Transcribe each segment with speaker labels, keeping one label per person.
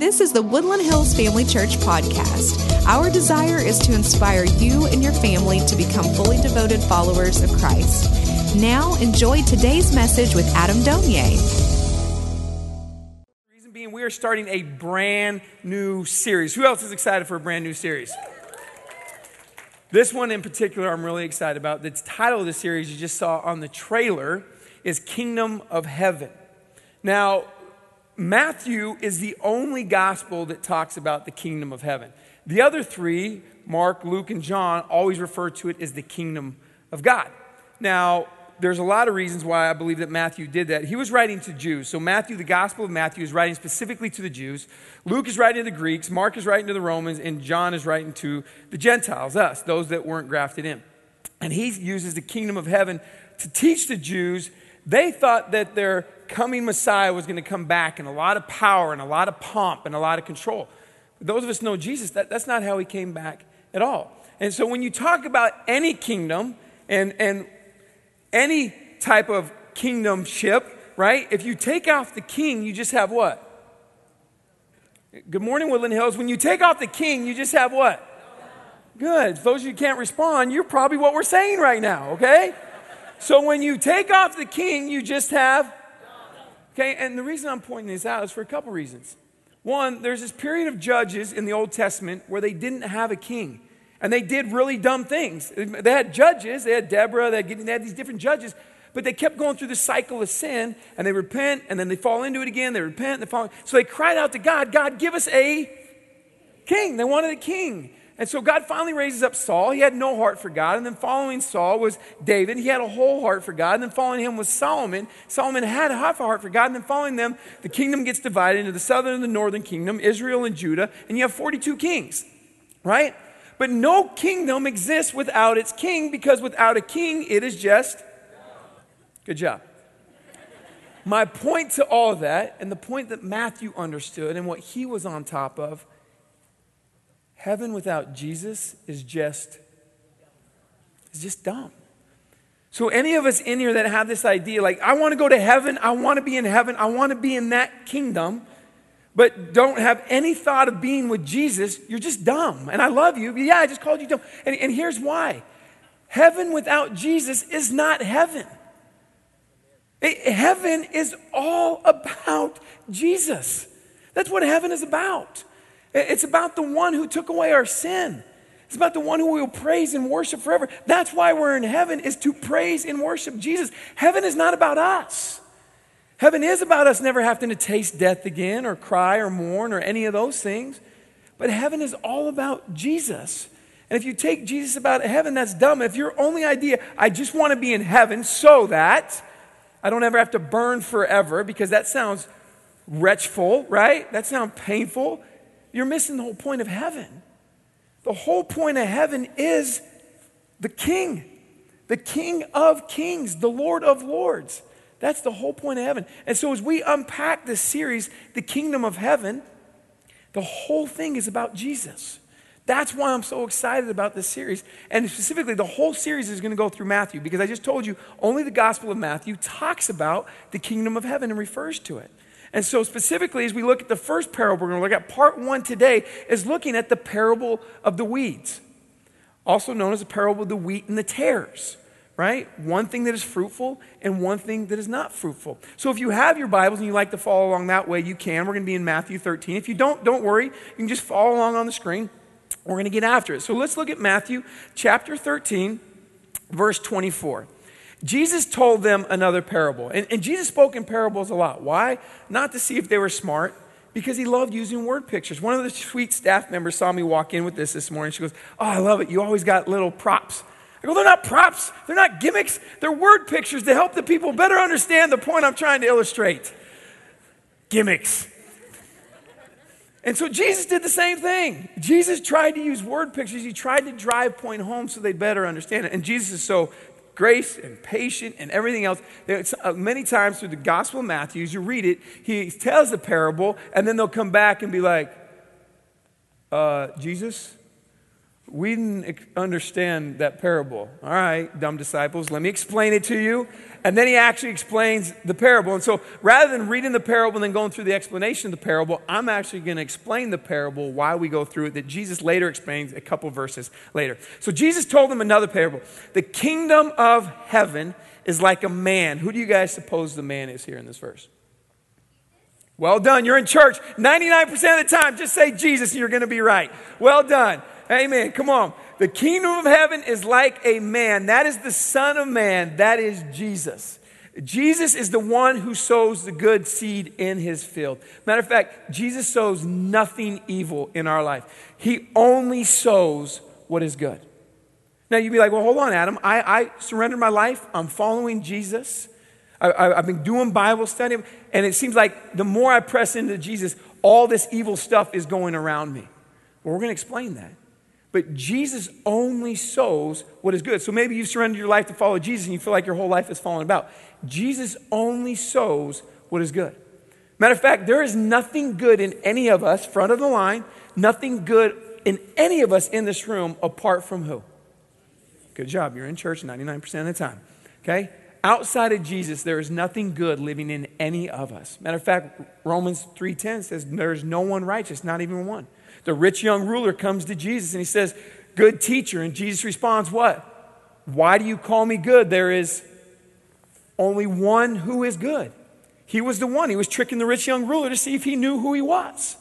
Speaker 1: This is the Woodland Hills Family Church podcast. Our desire is to inspire you and your family to become fully devoted followers of Christ. Now, enjoy today's message with Adam Donier.
Speaker 2: Reason being, we are starting a brand new series. Who else is excited for a brand new series? This one in particular, I'm really excited about. The title of the series you just saw on the trailer is Kingdom of Heaven. Now, Matthew is the only gospel that talks about the kingdom of heaven. The other three, Mark, Luke, and John, always refer to it as the kingdom of God. Now, there's a lot of reasons why I believe that Matthew did that. He was writing to Jews. So, Matthew, the Gospel of Matthew, is writing specifically to the Jews. Luke is writing to the Greeks. Mark is writing to the Romans. And John is writing to the Gentiles, us, those that weren't grafted in. And he uses the kingdom of heaven to teach the Jews. They thought that their coming Messiah was going to come back in a lot of power and a lot of pomp and a lot of control. Those of us know Jesus, that, that's not how he came back at all. And so when you talk about any kingdom and, and any type of kingdomship, right? If you take off the king, you just have what? Good morning, Woodland Hills. When you take off the king, you just have what? Good. Those of you can't respond, you're probably what we're saying right now, okay? So when you take off the king, you just have Okay, and the reason I'm pointing this out is for a couple reasons. One, there's this period of judges in the Old Testament where they didn't have a king. And they did really dumb things. They had judges, they had Deborah, they had, they had these different judges, but they kept going through the cycle of sin and they repent and then they fall into it again, they repent, and they fall. So they cried out to God, God, give us a king. They wanted a king. And so God finally raises up Saul. He had no heart for God. And then following Saul was David. He had a whole heart for God. And then following him was Solomon. Solomon had half a heart for God. And then following them, the kingdom gets divided into the southern and the northern kingdom, Israel and Judah. And you have 42 kings, right? But no kingdom exists without its king because without a king, it is just. Good job. My point to all that, and the point that Matthew understood and what he was on top of, Heaven without Jesus is just is just dumb. So any of us in here that have this idea like I want to go to heaven, I want to be in heaven, I want to be in that kingdom, but don't have any thought of being with Jesus, you're just dumb. And I love you. Yeah, I just called you dumb. And, and here's why. Heaven without Jesus is not heaven. It, heaven is all about Jesus. That's what heaven is about. It's about the one who took away our sin. It's about the one who we will praise and worship forever. That's why we're in heaven, is to praise and worship Jesus. Heaven is not about us. Heaven is about us never having to taste death again or cry or mourn or any of those things. But heaven is all about Jesus. And if you take Jesus about heaven, that's dumb. If your only idea, I just want to be in heaven so that I don't ever have to burn forever, because that sounds wretchful, right? That sounds painful you're missing the whole point of heaven. The whole point of heaven is the King, the King of kings, the Lord of lords. That's the whole point of heaven. And so, as we unpack this series, The Kingdom of Heaven, the whole thing is about Jesus. That's why I'm so excited about this series. And specifically, the whole series is going to go through Matthew because I just told you only the Gospel of Matthew talks about the kingdom of heaven and refers to it. And so, specifically, as we look at the first parable, we're going to look at part one today, is looking at the parable of the weeds, also known as the parable of the wheat and the tares, right? One thing that is fruitful and one thing that is not fruitful. So, if you have your Bibles and you like to follow along that way, you can. We're going to be in Matthew 13. If you don't, don't worry. You can just follow along on the screen. We're going to get after it. So, let's look at Matthew chapter 13, verse 24. Jesus told them another parable. And, and, Jesus spoke in parables a lot. Why? Not to see if they were smart, because he loved using word pictures. One of the sweet staff members saw me walk in with this this morning. She goes, Oh, I love it. You always got little props. I go, They're not props, they're not gimmicks, they're word pictures to help the people better understand the point I'm trying to illustrate. Gimmicks. And so Jesus did the same thing. Jesus tried to use word pictures. He tried to drive point home so they'd better understand it. And Jesus is so grace and patient and everything else. Uh, many times through the Gospel of Matthew, as you read it, he tells the parable, and then they'll come back and be like, uh, Jesus, we didn't understand that parable. All right, dumb disciples, let me explain it to you. And then he actually explains the parable. And so rather than reading the parable and then going through the explanation of the parable, I'm actually going to explain the parable why we go through it that Jesus later explains a couple verses later. So Jesus told them another parable. The kingdom of heaven is like a man. Who do you guys suppose the man is here in this verse? Well done. You're in church 99% of the time. Just say Jesus and you're going to be right. Well done. Amen. Come on. The kingdom of heaven is like a man. That is the Son of Man. That is Jesus. Jesus is the one who sows the good seed in his field. Matter of fact, Jesus sows nothing evil in our life. He only sows what is good. Now you'd be like, well, hold on, Adam. I, I surrendered my life. I'm following Jesus. I, have been doing Bible study. And it seems like the more I press into Jesus, all this evil stuff is going around me. Well, we're going to explain that. But Jesus only sows what is good. So maybe you've surrendered your life to follow Jesus and you feel like your whole life has fallen about. Jesus only sows what is good. Matter of fact, there is nothing good in any of us, front of the line, nothing good in any of us in this room apart from who? Good job. You're in church 99% of the time. Okay? Outside of Jesus, there is nothing good living in any of us. Matter of fact, Romans 3:10 says there's no one righteous, not even one. The rich young ruler comes to Jesus and he says, Good teacher. And Jesus responds, What? Why do you call me good? There is only one who is good. He was the one. He was tricking the rich young ruler to see if he knew who he was.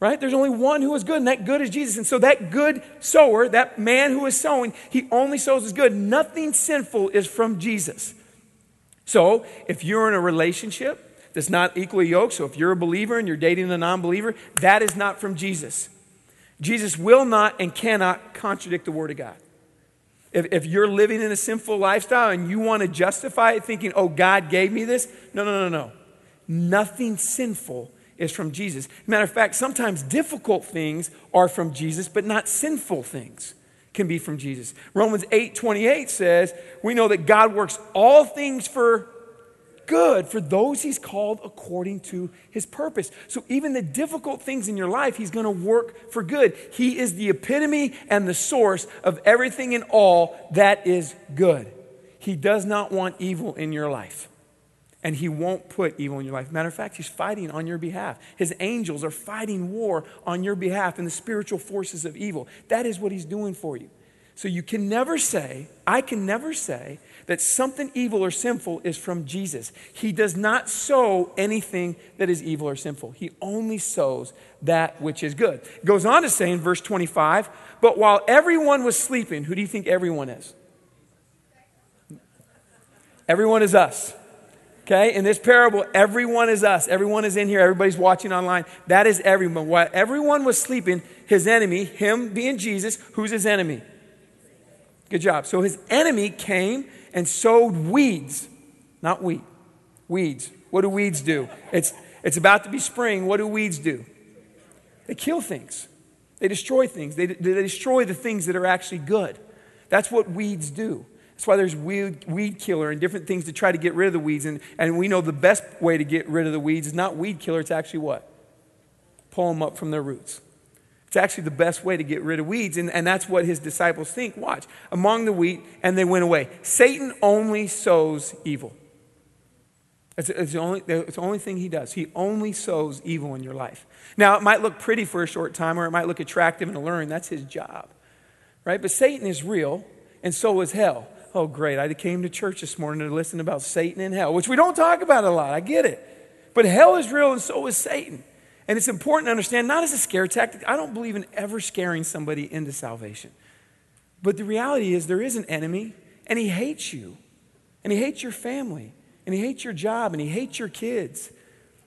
Speaker 2: Right? There's only one who is good, and that good is Jesus. And so that good sower, that man who is sowing, he only sows as good. Nothing sinful is from Jesus. So if you're in a relationship that's not equally yoked. So if you're a believer and you're dating a non believer, that is not from Jesus. Jesus will not and cannot contradict the Word of God. If, if you're living in a sinful lifestyle and you want to justify it thinking, oh, God gave me this, no, no, no, no. Nothing sinful is from Jesus. Matter of fact, sometimes difficult things are from Jesus, but not sinful things can be from Jesus. Romans 8 28 says, We know that God works all things for good for those he's called according to his purpose. So even the difficult things in your life, he's going to work for good. He is the epitome and the source of everything and all that is good. He does not want evil in your life. And he won't put evil in your life. Matter of fact, he's fighting on your behalf. His angels are fighting war on your behalf in the spiritual forces of evil. That is what he's doing for you. So you can never say, I can never say that something evil or sinful is from Jesus. He does not sow anything that is evil or sinful. He only sows that which is good. It goes on to say in verse 25, but while everyone was sleeping, who do you think everyone is? Everyone is us. Okay? In this parable, everyone is us. Everyone is in here. Everybody's watching online. That is everyone. While everyone was sleeping, his enemy, him being Jesus, who's his enemy? Good job. So his enemy came and sowed weeds, not wheat. Weeds. What do weeds do? It's, it's about to be spring. What do weeds do? They kill things, they destroy things, they, they destroy the things that are actually good. That's what weeds do. That's why there's weed, weed killer and different things to try to get rid of the weeds. And, and we know the best way to get rid of the weeds is not weed killer, it's actually what? Pull them up from their roots. It's actually the best way to get rid of weeds, and, and that's what his disciples think. Watch. Among the wheat, and they went away. Satan only sows evil. It's, it's, the only, it's the only thing he does. He only sows evil in your life. Now, it might look pretty for a short time, or it might look attractive and alluring. That's his job, right? But Satan is real, and so is hell. Oh, great. I came to church this morning to listen about Satan and hell, which we don't talk about a lot. I get it. But hell is real, and so is Satan. And it's important to understand, not as a scare tactic, I don't believe in ever scaring somebody into salvation. But the reality is, there is an enemy, and he hates you, and he hates your family, and he hates your job, and he hates your kids,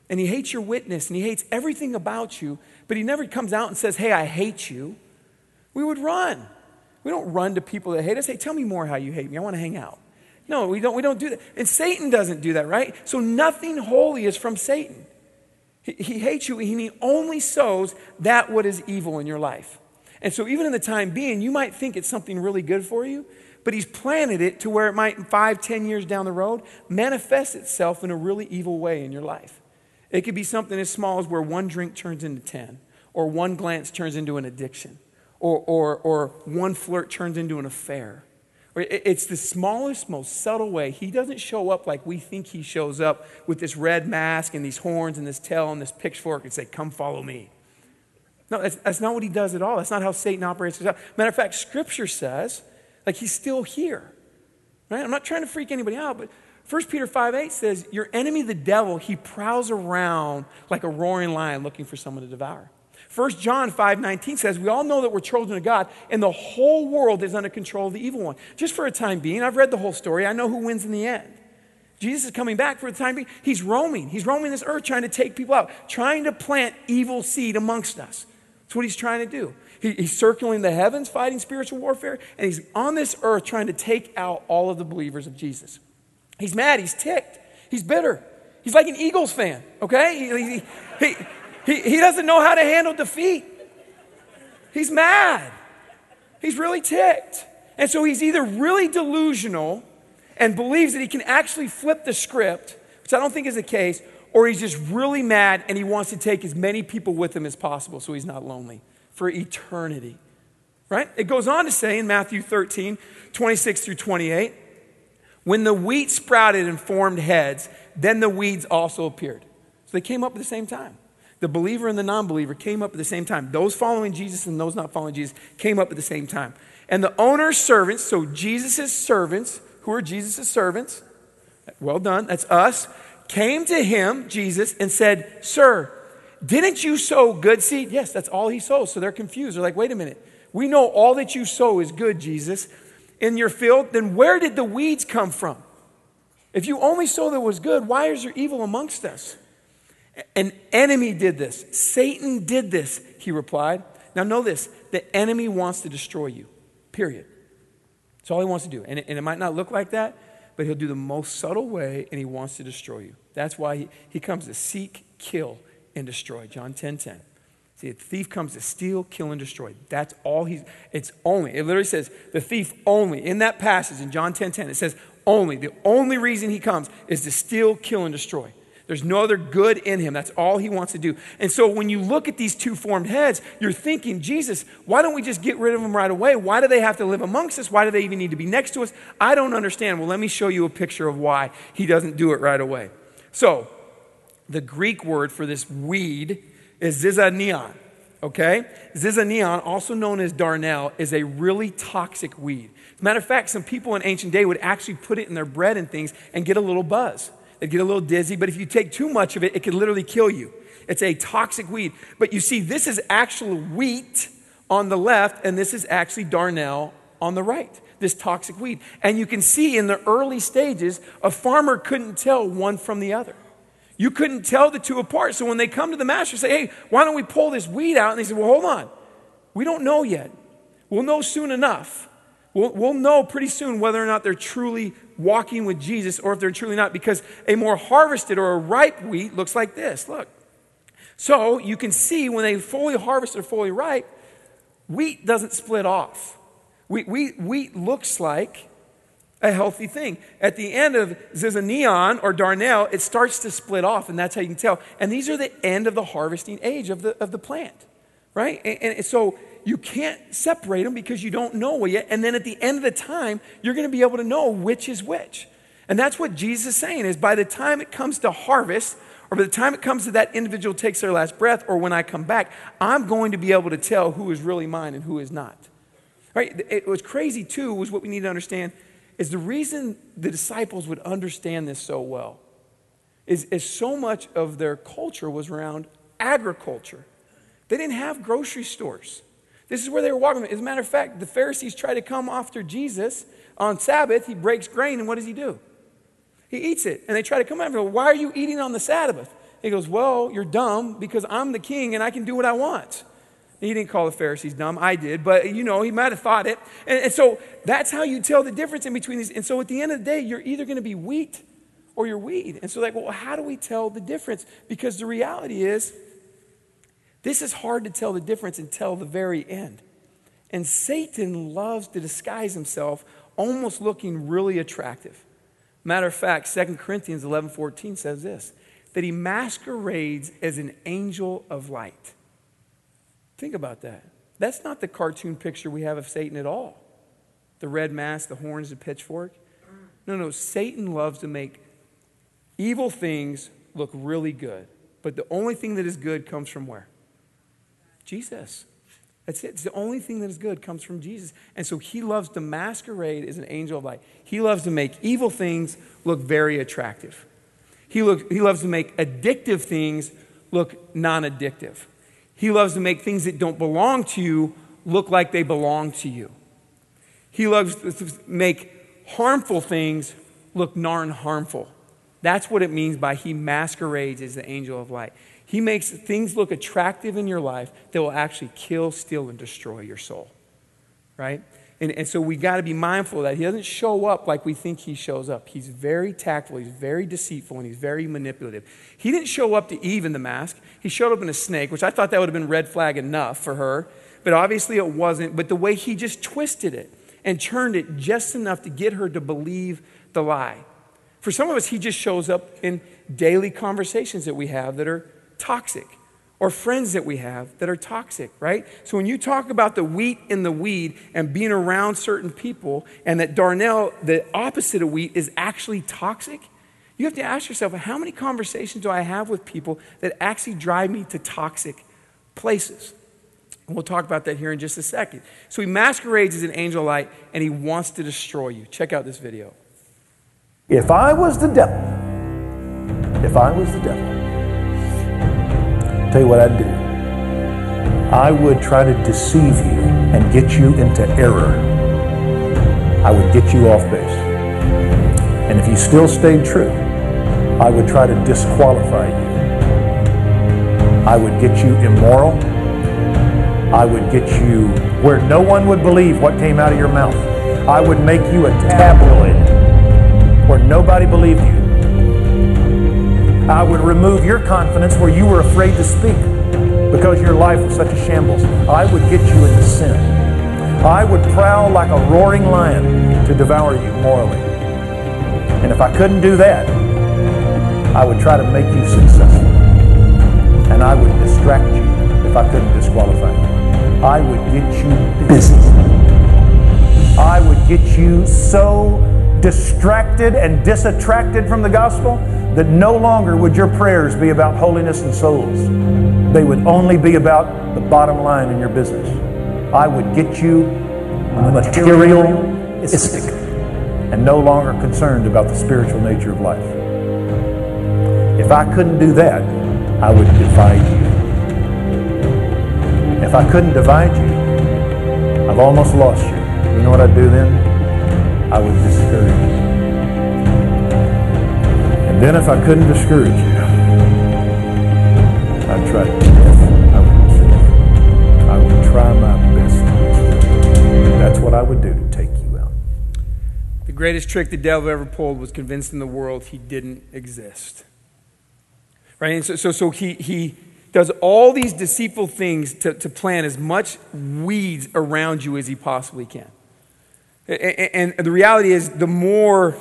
Speaker 2: and he hates your witness, and he hates everything about you, but he never comes out and says, Hey, I hate you. We would run. We don't run to people that hate us. Hey, tell me more how you hate me. I want to hang out. No, we don't, we don't do that. And Satan doesn't do that, right? So nothing holy is from Satan. He, hates you and he only sows that what is evil in your life. And so, even in the time being, you might think it's something really good for you, but he's planted it to where it might, five, ten years down the road, manifest itself in a really evil way in your life. It could be something as small as where one drink turns into 10, or one glance turns into an addiction, or, or, or one flirt turns into an affair. It's the smallest, most subtle way. He doesn't show up like we think he shows up with this red mask and these horns and this tail and this pitchfork and say, Come follow me. No, that's, that's not what he does at all. That's not how Satan operates. Matter of fact, Scripture says, like, he's still here. Right? I'm not trying to freak anybody out, but 1 Peter 5 8 says, Your enemy, the devil, he prowls around like a roaring lion looking for someone to devour. 1 John 5 19 says, We all know that we're children of God, and the whole world is under control of the evil one. Just for a time being, I've read the whole story. I know who wins in the end. Jesus is coming back for the time being. He's roaming. He's roaming this earth trying to take people out, trying to plant evil seed amongst us. That's what he's trying to do. He, he's circling the heavens, fighting spiritual warfare, and he's on this earth trying to take out all of the believers of Jesus. He's mad. He's ticked. He's bitter. He's like an Eagles fan, okay? He, he, he, he doesn't know how to handle defeat. He's mad. He's really ticked. And so he's either really delusional and believes that he can actually flip the script, which I don't think is the case, or he's just really mad and he wants to take as many people with him as possible so he's not lonely for eternity. Right? It goes on to say in Matthew 13, 26 through 28, when the wheat sprouted and formed heads, then the weeds also appeared. So they came up at the same time. The believer and the non believer came up at the same time. Those following Jesus and those not following Jesus came up at the same time. And the owner's servants, so Jesus' servants, who are Jesus' servants, well done, that's us, came to him, Jesus, and said, Sir, didn't you sow good seed? Yes, that's all he sows. So they're confused. They're like, wait a minute. We know all that you sow is good, Jesus, in your field. Then where did the weeds come from? If you only sow that was good, why is there evil amongst us? An enemy did this. Satan did this, he replied. Now, know this the enemy wants to destroy you, period. That's all he wants to do. And it, and it might not look like that, but he'll do the most subtle way, and he wants to destroy you. That's why he, he comes to seek, kill, and destroy. John 10 10. See, a thief comes to steal, kill, and destroy. That's all he's, it's only, it literally says, the thief only, in that passage in John 10 10, it says, only, the only reason he comes is to steal, kill, and destroy. There's no other good in him. That's all he wants to do. And so when you look at these two formed heads, you're thinking, Jesus, why don't we just get rid of them right away? Why do they have to live amongst us? Why do they even need to be next to us? I don't understand. Well, let me show you a picture of why he doesn't do it right away. So, the Greek word for this weed is zizanion. Okay? Zizanion, also known as darnel, is a really toxic weed. As a matter of fact, some people in ancient day would actually put it in their bread and things and get a little buzz. They'd get a little dizzy, but if you take too much of it, it could literally kill you. It's a toxic weed. But you see, this is actual wheat on the left, and this is actually darnel on the right, this toxic weed. And you can see in the early stages, a farmer couldn't tell one from the other. You couldn't tell the two apart. So when they come to the master, say, hey, why don't we pull this weed out? And they say, well, hold on. We don't know yet. We'll know soon enough. We'll, we'll know pretty soon whether or not they're truly walking with Jesus or if they're truly not, because a more harvested or a ripe wheat looks like this. Look. So you can see when they fully harvest or fully ripe, wheat doesn't split off. Wheat, wheat, wheat looks like a healthy thing. At the end of zizanion or darnel, it starts to split off, and that's how you can tell. And these are the end of the harvesting age of the, of the plant, right? And, and so you can't separate them because you don't know yet. And then at the end of the time, you're going to be able to know which is which. And that's what Jesus is saying is by the time it comes to harvest, or by the time it comes to that individual takes their last breath, or when I come back, I'm going to be able to tell who is really mine and who is not. Right? It was crazy too, was what we need to understand, is the reason the disciples would understand this so well is, is so much of their culture was around agriculture. They didn't have grocery stores. This is where they were walking. As a matter of fact, the Pharisees try to come after Jesus on Sabbath. He breaks grain, and what does he do? He eats it. And they try to come after him. Why are you eating on the Sabbath? He goes, Well, you're dumb because I'm the king and I can do what I want. He didn't call the Pharisees dumb. I did. But, you know, he might have thought it. And, and so that's how you tell the difference in between these. And so at the end of the day, you're either going to be wheat or you're weed. And so, like, well, how do we tell the difference? Because the reality is, this is hard to tell the difference until the very end. And Satan loves to disguise himself, almost looking really attractive. Matter of fact, 2 Corinthians 11 14 says this that he masquerades as an angel of light. Think about that. That's not the cartoon picture we have of Satan at all. The red mask, the horns, the pitchfork. No, no, Satan loves to make evil things look really good. But the only thing that is good comes from where? Jesus. That's it. It's the only thing that is good comes from Jesus. And so he loves to masquerade as an angel of light. He loves to make evil things look very attractive. He, look, he loves to make addictive things look non addictive. He loves to make things that don't belong to you look like they belong to you. He loves to make harmful things look non harmful. That's what it means by he masquerades as the angel of light. He makes things look attractive in your life that will actually kill, steal, and destroy your soul. Right? And, and so we got to be mindful that he doesn't show up like we think he shows up. He's very tactful, he's very deceitful, and he's very manipulative. He didn't show up to Eve in the mask, he showed up in a snake, which I thought that would have been red flag enough for her. But obviously it wasn't. But the way he just twisted it and turned it just enough to get her to believe the lie. For some of us, he just shows up in daily conversations that we have that are toxic or friends that we have that are toxic, right? So when you talk about the wheat and the weed and being around certain people, and that darnel, the opposite of wheat, is actually toxic, you have to ask yourself how many conversations do I have with people that actually drive me to toxic places? And we'll talk about that here in just a second. So he masquerades as an angel light and he wants to destroy you. Check out this video.
Speaker 3: If I was the devil, if I was the devil, Tell you what I'd do. I would try to deceive you and get you into error. I would get you off base. And if you still stayed true, I would try to disqualify you. I would get you immoral. I would get you where no one would believe what came out of your mouth. I would make you a tabloid where nobody believed you. I would remove your confidence where you were afraid to speak because your life was such a shambles. I would get you into sin. I would prowl like a roaring lion to devour you morally. And if I couldn't do that, I would try to make you successful. And I would distract you if I couldn't disqualify you. I would get you busy. I would get you so distracted and disattracted from the gospel that no longer would your prayers be about holiness and souls. They would only be about the bottom line in your business. I would get you materialistic and no longer concerned about the spiritual nature of life. If I couldn't do that, I would divide you. If I couldn't divide you, I've almost lost you. You know what I'd do then? I would discourage you. And then if I couldn't discourage you, I'd try death. I would, I would try my best. That's what I would do to take you out.
Speaker 2: The greatest trick the devil ever pulled was convincing the world he didn't exist. Right? And so, so, so he, he does all these deceitful things to, to plant as much weeds around you as he possibly can. And the reality is, the more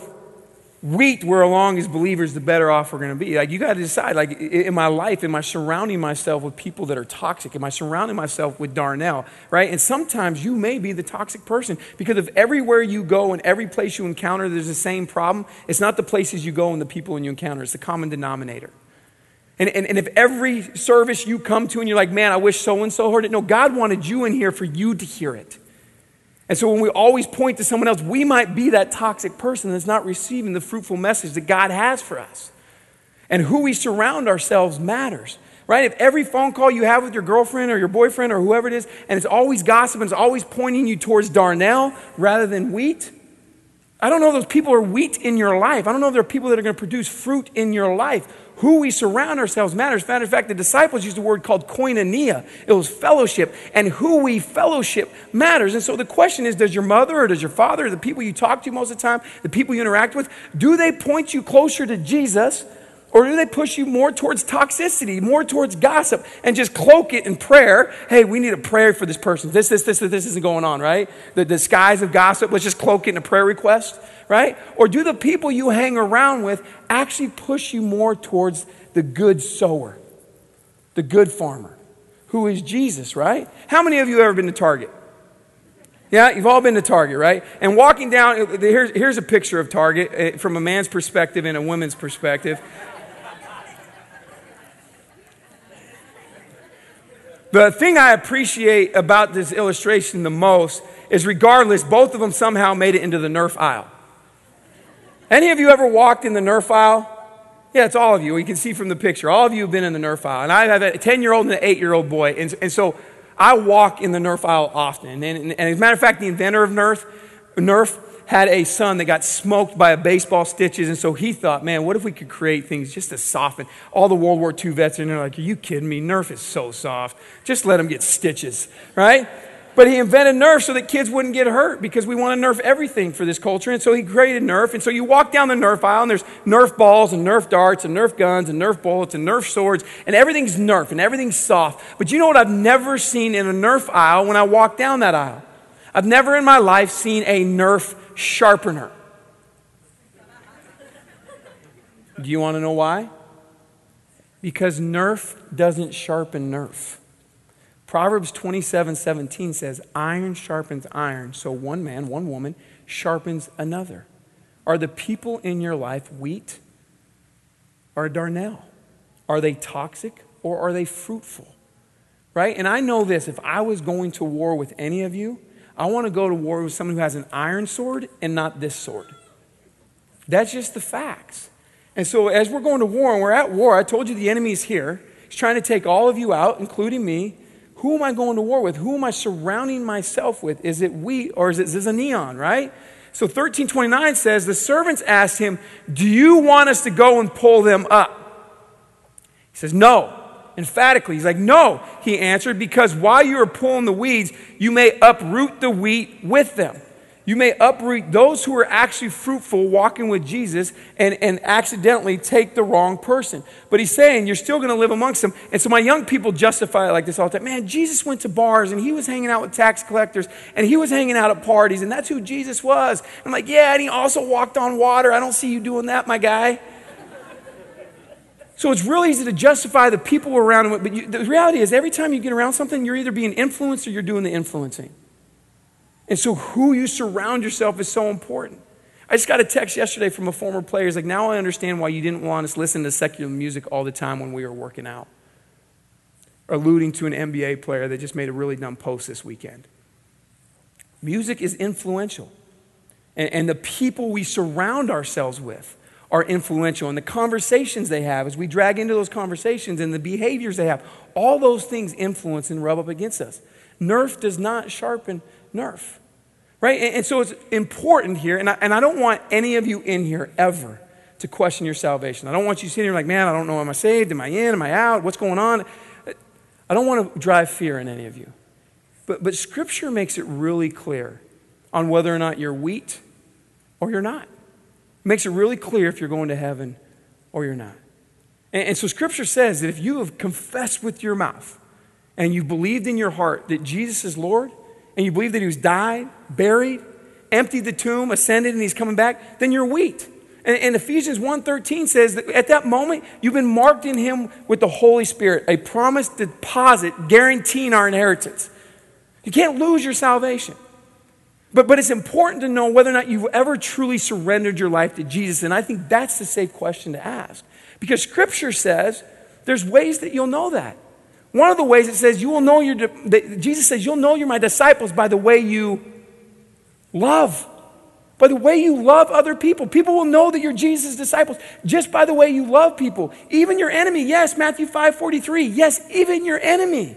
Speaker 2: wheat we're along as believers, the better off we're going to be. Like, you got to decide, like, in my life, am I surrounding myself with people that are toxic? Am I surrounding myself with darnel, right? And sometimes you may be the toxic person because if everywhere you go and every place you encounter, there's the same problem, it's not the places you go and the people you encounter, it's the common denominator. And, and, and if every service you come to and you're like, man, I wish so and so heard it, no, God wanted you in here for you to hear it. And so when we always point to someone else, we might be that toxic person that's not receiving the fruitful message that God has for us. And who we surround ourselves matters. Right? If every phone call you have with your girlfriend or your boyfriend or whoever it is, and it's always gossip and it's always pointing you towards darnel rather than wheat, I don't know if those people are wheat in your life. I don't know if there are people that are going to produce fruit in your life who we surround ourselves matters. Matter of fact, the disciples used a word called koinonia. It was fellowship, and who we fellowship matters. And so the question is does your mother or does your father, or the people you talk to most of the time, the people you interact with, do they point you closer to Jesus? Or do they push you more towards toxicity, more towards gossip, and just cloak it in prayer? Hey, we need a prayer for this person. This, this, this, this this isn't going on, right? The disguise of gossip, let's just cloak it in a prayer request right? Or do the people you hang around with actually push you more towards the good sower, the good farmer, who is Jesus, right? How many of you have ever been to Target? Yeah, you've all been to Target, right? And walking down, here's, here's a picture of Target eh, from a man's perspective and a woman's perspective. The thing I appreciate about this illustration the most is regardless, both of them somehow made it into the Nerf aisle. Any of you ever walked in the Nerf aisle? Yeah, it's all of you. You can see from the picture. All of you have been in the Nerf aisle. And I have a 10 year old and an 8 year old boy. And, and, so I walk in the Nerf aisle often. And, and, and, as a matter of fact, the inventor of Nerf, Nerf had a son that got smoked by a baseball stitches. And so he thought, man, what if we could create things just to soften? All the World War II vets, and they're like, are you kidding me? Nerf is so soft. Just let them get stitches, right? But he invented Nerf so that kids wouldn't get hurt because we want to Nerf everything for this culture. And so he created Nerf. And so you walk down the Nerf aisle and there's Nerf balls and Nerf darts and Nerf guns and Nerf bullets and Nerf swords and everything's Nerf and everything's soft. But you know what I've never seen in a Nerf aisle when I walk down that aisle? I've never in my life seen a Nerf sharpener. Do you want to know why? Because Nerf doesn't sharpen Nerf. Proverbs 27 17 says, Iron sharpens iron, so one man, one woman sharpens another. Are the people in your life wheat or darnel? Are they toxic or are they fruitful? Right? And I know this if I was going to war with any of you, I want to go to war with someone who has an iron sword and not this sword. That's just the facts. And so, as we're going to war and we're at war, I told you the enemy is here. He's trying to take all of you out, including me. Who am I going to war with? Who am I surrounding myself with? Is it we or is it a neon, right? So 1329 says, The servants asked him, Do you want us to go and pull them up? He says, No. Emphatically, he's like, No, he answered, because while you are pulling the weeds, you may uproot the wheat with them. You may uproot those who are actually fruitful walking with Jesus and, and accidentally take the wrong person. But he's saying you're still going to live amongst them. And so my young people justify it like this all the time. Man, Jesus went to bars and he was hanging out with tax collectors and he was hanging out at parties and that's who Jesus was. I'm like, yeah, and he also walked on water. I don't see you doing that, my guy. So it's really easy to justify the people around him. But you, the reality is, every time you get around something, you're either being influenced or you're doing the influencing. And so, who you surround yourself is so important. I just got a text yesterday from a former player. He's like, Now I understand why you didn't want us listening to secular music all the time when we were working out. Alluding to an NBA player that just made a really dumb post this weekend. Music is influential. And, and the people we surround ourselves with are influential. And the conversations they have, as we drag into those conversations and the behaviors they have, all those things influence and rub up against us. Nerf does not sharpen Nerf. Right? And, and so it's important here, and I, and I don't want any of you in here ever to question your salvation. I don't want you sitting here like, man, I don't know, am I saved? Am I in? Am I out? What's going on? I don't want to drive fear in any of you. But, but Scripture makes it really clear on whether or not you're wheat or you're not. Makes it really clear if you're going to heaven or you're not. And, and so Scripture says that if you have confessed with your mouth and you believed in your heart that Jesus is Lord, and you believe that he was died, buried, emptied the tomb, ascended, and he's coming back, then you're wheat. And, and Ephesians 1.13 says that at that moment, you've been marked in him with the Holy Spirit, a promised deposit guaranteeing our inheritance. You can't lose your salvation. But, but it's important to know whether or not you've ever truly surrendered your life to Jesus. And I think that's the safe question to ask. Because Scripture says there's ways that you'll know that. One of the ways it says you will know your, Jesus says, you'll know you're my disciples by the way you love. By the way you love other people. People will know that you're Jesus' disciples just by the way you love people. Even your enemy. Yes, Matthew 5 43. Yes, even your enemy.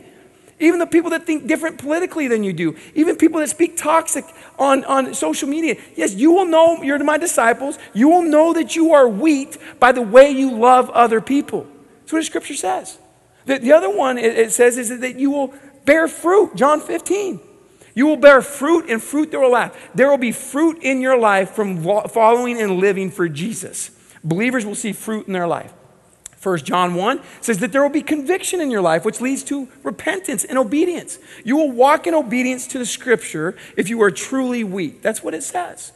Speaker 2: Even the people that think different politically than you do. Even people that speak toxic on, on social media. Yes, you will know you're my disciples. You will know that you are wheat by the way you love other people. That's what the scripture says. The, the other one it, it says is that you will bear fruit, John 15. You will bear fruit, and fruit there will last. There will be fruit in your life from following and living for Jesus. Believers will see fruit in their life. First John 1 says that there will be conviction in your life, which leads to repentance and obedience. You will walk in obedience to the scripture if you are truly weak. That's what it says,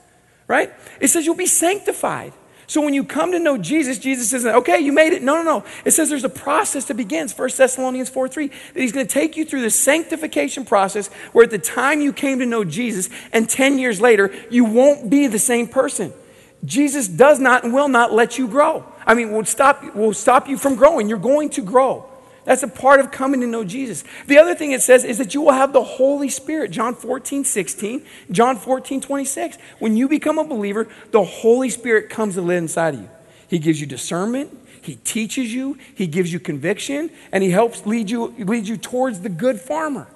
Speaker 2: right? It says you'll be sanctified. So when you come to know Jesus, Jesus isn't, okay, you made it. No, no, no. It says there's a process that begins, 1 Thessalonians 4 3, that he's going to take you through the sanctification process where at the time you came to know Jesus and 10 years later, you won't be the same person. Jesus does not and will not let you grow. I mean, will stop, will stop you from growing. You're going to grow. That's a part of coming to know Jesus. The other thing it says is that you will have the Holy Spirit. John 14, 16, John 14, 26. When you become a believer, the Holy Spirit comes to live inside of you. He gives you discernment, He teaches you, He gives you conviction, and He helps lead you, lead you towards the good farmer.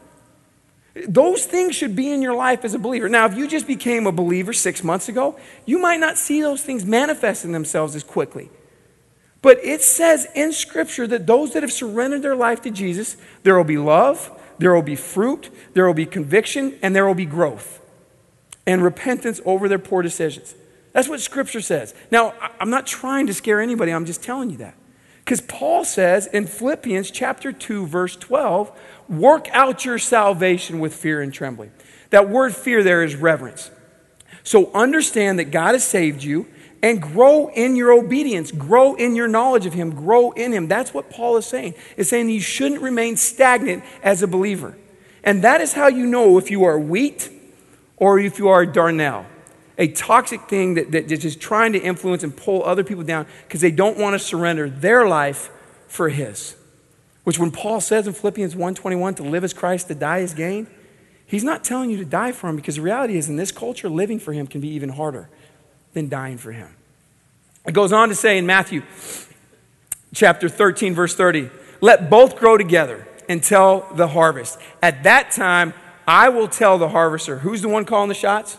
Speaker 2: Those things should be in your life as a believer. Now, if you just became a believer six months ago, you might not see those things manifesting themselves as quickly. But it says in Scripture that those that have surrendered their life to Jesus, there will be love, there will be fruit, there will be conviction, and there will be growth and repentance over their poor decisions. That's what Scripture says. Now, I'm not trying to scare anybody, I'm just telling you that. Because Paul says in Philippians chapter 2, verse 12, work out your salvation with fear and trembling. That word fear there is reverence. So understand that God has saved you and grow in your obedience, grow in your knowledge of Him, grow in Him. That's what Paul is saying. Is saying you shouldn't remain stagnant as a believer. And that is how you know if you are wheat or if you are darnel. A toxic thing that, that is just trying to influence and pull other people down because they don't want to surrender their life for His. Which when Paul says in Philippians 1:21 to live as Christ, to die as gain, he's not telling you to die for him because the reality is in this culture, living for him can be even harder than dying for him. It goes on to say in Matthew chapter 13, verse 30, let both grow together until the harvest. At that time, I will tell the harvester, who's the one calling the shots?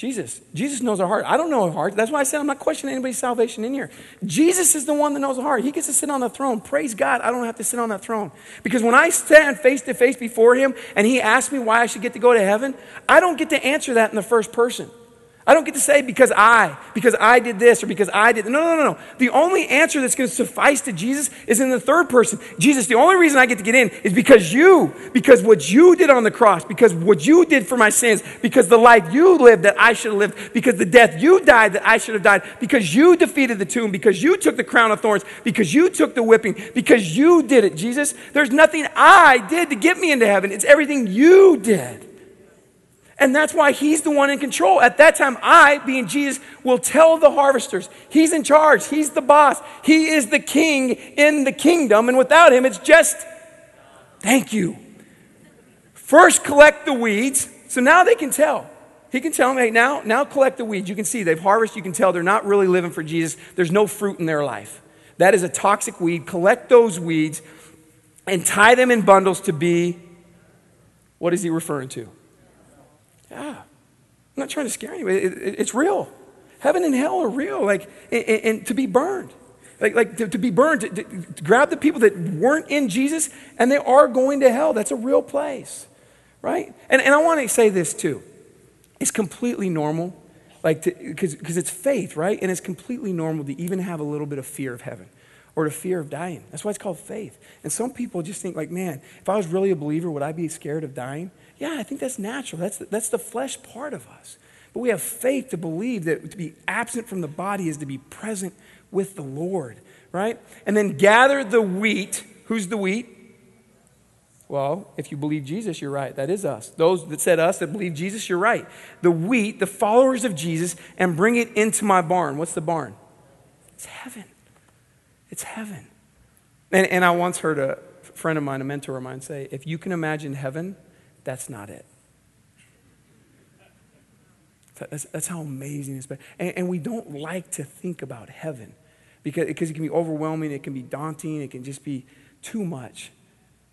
Speaker 2: Jesus. Jesus knows our heart. I don't know our heart. That's why I said I'm not questioning anybody's salvation in here. Jesus is the one that knows the heart. He gets to sit on the throne. Praise God, I don't have to sit on that throne. Because when I stand face to face before Him and He asks me why I should get to go to heaven, I don't get to answer that in the first person. I don't get to say because I, because I did this or because I did. No, no, no, no. The only answer that's going to suffice to Jesus is in the third person. Jesus, the only reason I get to get in is because you, because what you did on the cross, because what you did for my sins, because the life you lived that I should have lived, because the death you died that I should have died, because you defeated the tomb, because you took the crown of thorns, because you took the whipping, because you did it, Jesus. There's nothing I did to get me into heaven. It's everything you did. And that's why he's the one in control. At that time, I, being Jesus, will tell the harvesters, he's in charge, he's the boss, he is the king in the kingdom. And without him, it's just, thank you. First, collect the weeds. So now they can tell. He can tell them, hey, now, now collect the weeds. You can see they've harvested. You can tell they're not really living for Jesus. There's no fruit in their life. That is a toxic weed. Collect those weeds and tie them in bundles to be, what is he referring to? Yeah. I'm not trying to scare anybody. It, it, it's real. Heaven and hell are real. Like, and, and to be burned. Like, like to, to be burned, to, to grab the people that weren't in Jesus and they are going to hell. That's a real place, right? And, and I want to say this too. It's completely normal, like, because it's faith, right? And it's completely normal to even have a little bit of fear of heaven or the fear of dying. That's why it's called faith. And some people just think, like, man, if I was really a believer, would I be scared of dying? Yeah, I think that's natural. That's the, that's the flesh part of us. But we have faith to believe that to be absent from the body is to be present with the Lord, right? And then gather the wheat. Who's the wheat? Well, if you believe Jesus, you're right. That is us. Those that said us that believe Jesus, you're right. The wheat, the followers of Jesus, and bring it into my barn. What's the barn? It's heaven. It's heaven. And, and I once heard a friend of mine, a mentor of mine, say, if you can imagine heaven, that's not it. That's, that's how amazing it's. And, and, we don't like to think about heaven because, because it can be overwhelming, it can be daunting, it can just be too much.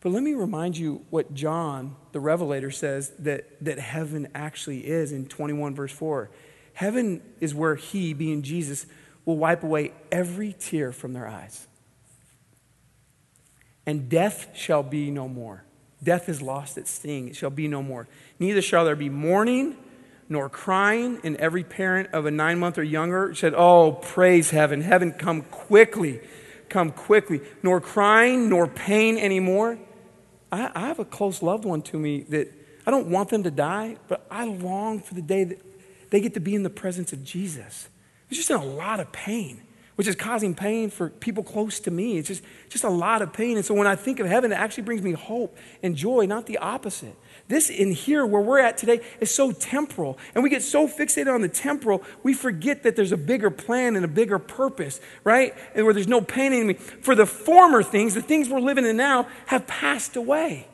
Speaker 2: But let me remind you what John, the Revelator, says that, that heaven actually is in 21, verse 4. Heaven is where He, being Jesus, will wipe away every tear from their eyes. And death shall be no more. Death has lost its sting. It shall be no more. Neither shall there be mourning nor crying. And every parent of a nine month or younger said, Oh, praise heaven. Heaven, come quickly. Come quickly. Nor crying nor pain anymore. I, I have a close loved one to me that I don't want them to die, but I long for the day that they get to be in the presence of Jesus. He's just in a lot of pain, which is causing pain for people close to me. It's just, just a lot of pain. And so when I think of heaven, it actually brings me hope and joy, not the opposite. This in here, where we're at today, is so temporal. And we get so fixated on the temporal, we forget that there's a bigger plan and a bigger purpose, right? And where there's no pain in me. For the former things, the things we're living in now, have passed away,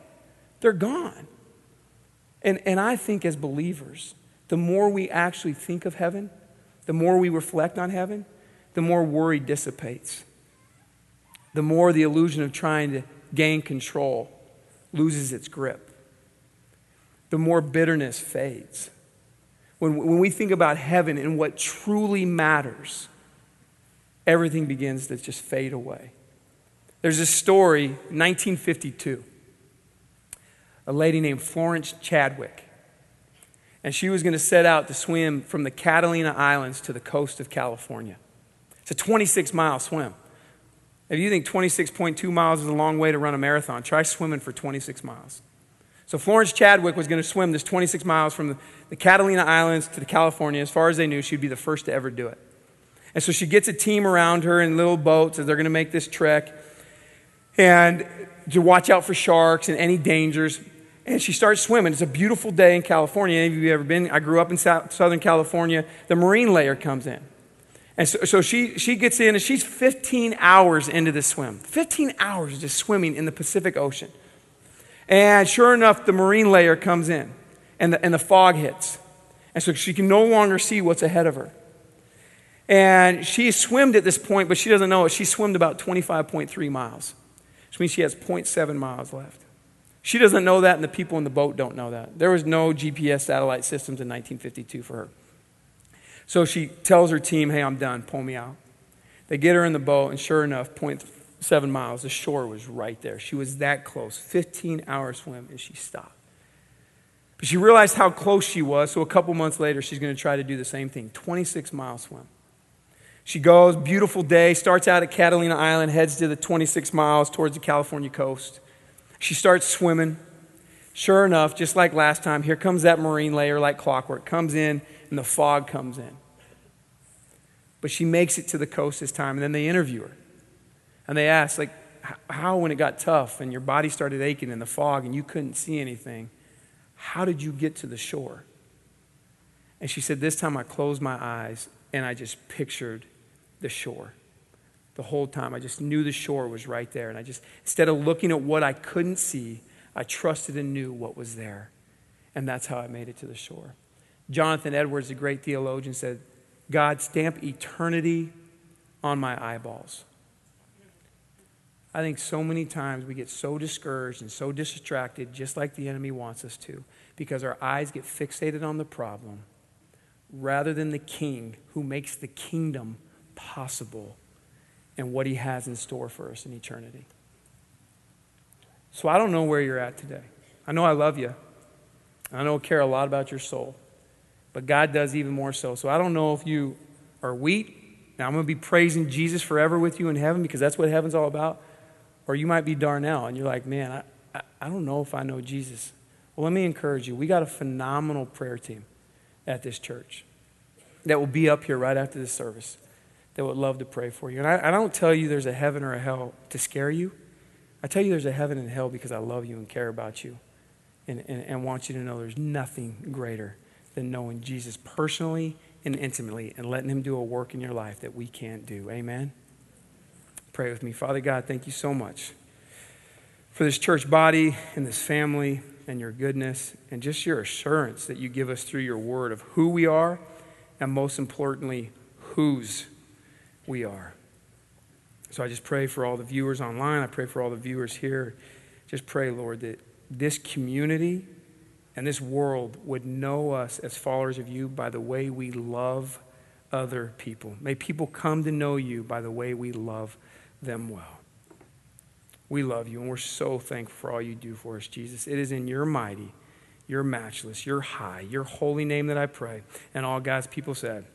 Speaker 2: they're gone. And, and I think as believers, the more we actually think of heaven, the more we reflect on heaven, the more worry dissipates. The more the illusion of trying to gain control loses its grip the more bitterness fades. When, when we think about heaven and what truly matters, everything begins to just fade away. There's a story, 1952, a lady named Florence Chadwick. And she was going to set out to swim from the Catalina Islands to the coast of California. It's a 26 mile swim. If you think 26.2 miles is a long way to run a marathon, try swimming for 26 miles. So Florence Chadwick was going to swim this 26 miles from the, Catalina Islands to the California. As far as they knew, she'd be the first to ever do it. And so she gets a team around her in little boats as they're going to make this trek and to watch out for sharks and any dangers. And she starts swimming. It's a beautiful day in California. Any of you ever been? I grew up in Southern California. The marine layer comes in. And so, so, she, she gets in and she's 15 hours into the swim. 15 hours just swimming in the Pacific Ocean. And sure enough, the marine layer comes in and the, and the fog hits. And so she can no longer see what's ahead of her. And she swam at this point, but she doesn't know it. She swam about 25.3 miles, which means she has 0.7 miles left. She doesn't know that, and the people in the boat don't know that. There was no GPS satellite systems in 1952 for her. So she tells her team, Hey, I'm done. Pull me out. They get her in the boat, and sure enough, seven miles. The shore was right there. She was that close. 15 hour swim, and she stopped. But she realized how close she was, so a couple months later, she's going to try to do the same thing 26 mile swim. She goes, beautiful day, starts out at Catalina Island, heads to the 26 miles towards the California coast. She starts swimming. Sure enough, just like last time, here comes that marine layer like clockwork, comes in, and the fog comes in. But she makes it to the coast this time, and then they interview her. And they ask, like, how, when it got tough and your body started aching in the fog and you couldn't see anything, how did you get to the shore? And she said, This time I closed my eyes and I just pictured the shore. The whole time, I just knew the shore was right there. And I just, instead of looking at what I couldn't see, I trusted and knew what was there. And that's how I made it to the shore. Jonathan Edwards, a great theologian, said, God, stamp eternity on my eyeballs. I think so many times we get so discouraged and so distracted, just like the enemy wants us to, because our eyes get fixated on the problem rather than the king who makes the kingdom possible and what he has in store for us in eternity. So I don't know where you're at today. I know I love you. I know I care a lot about your soul. But God does even more so. So I don't know if you are weak. Now I'm going to be praising Jesus forever with you in heaven because that's what heaven's all about. Or you might be darnel and you're like, man, I, I, I don't know if I know Jesus. Well, let me encourage you. We got a phenomenal prayer team at this church that will be up here right after this service that would love to pray for you. And I, I don't tell you there's a heaven or a hell to scare you. I tell you there's a heaven and hell because I love you and care about you and, and, and want you to know there's nothing greater than knowing Jesus personally and intimately and letting him do a work in your life that we can't do. Amen? Pray with me. Father God, thank you so much for this church body and this family and your goodness and just your assurance that you give us through your word of who we are and most importantly, whose we are. So I just pray for all the viewers online. I pray for all the viewers here. Just pray, Lord, that this community and this world would know us as followers of you by the way we love other people. May people come to know you by the way we love them well. We love you, and we're so thankful for all you do for us, Jesus. It is in your mighty, your matchless, your high, your holy name that I pray. And all God's people said,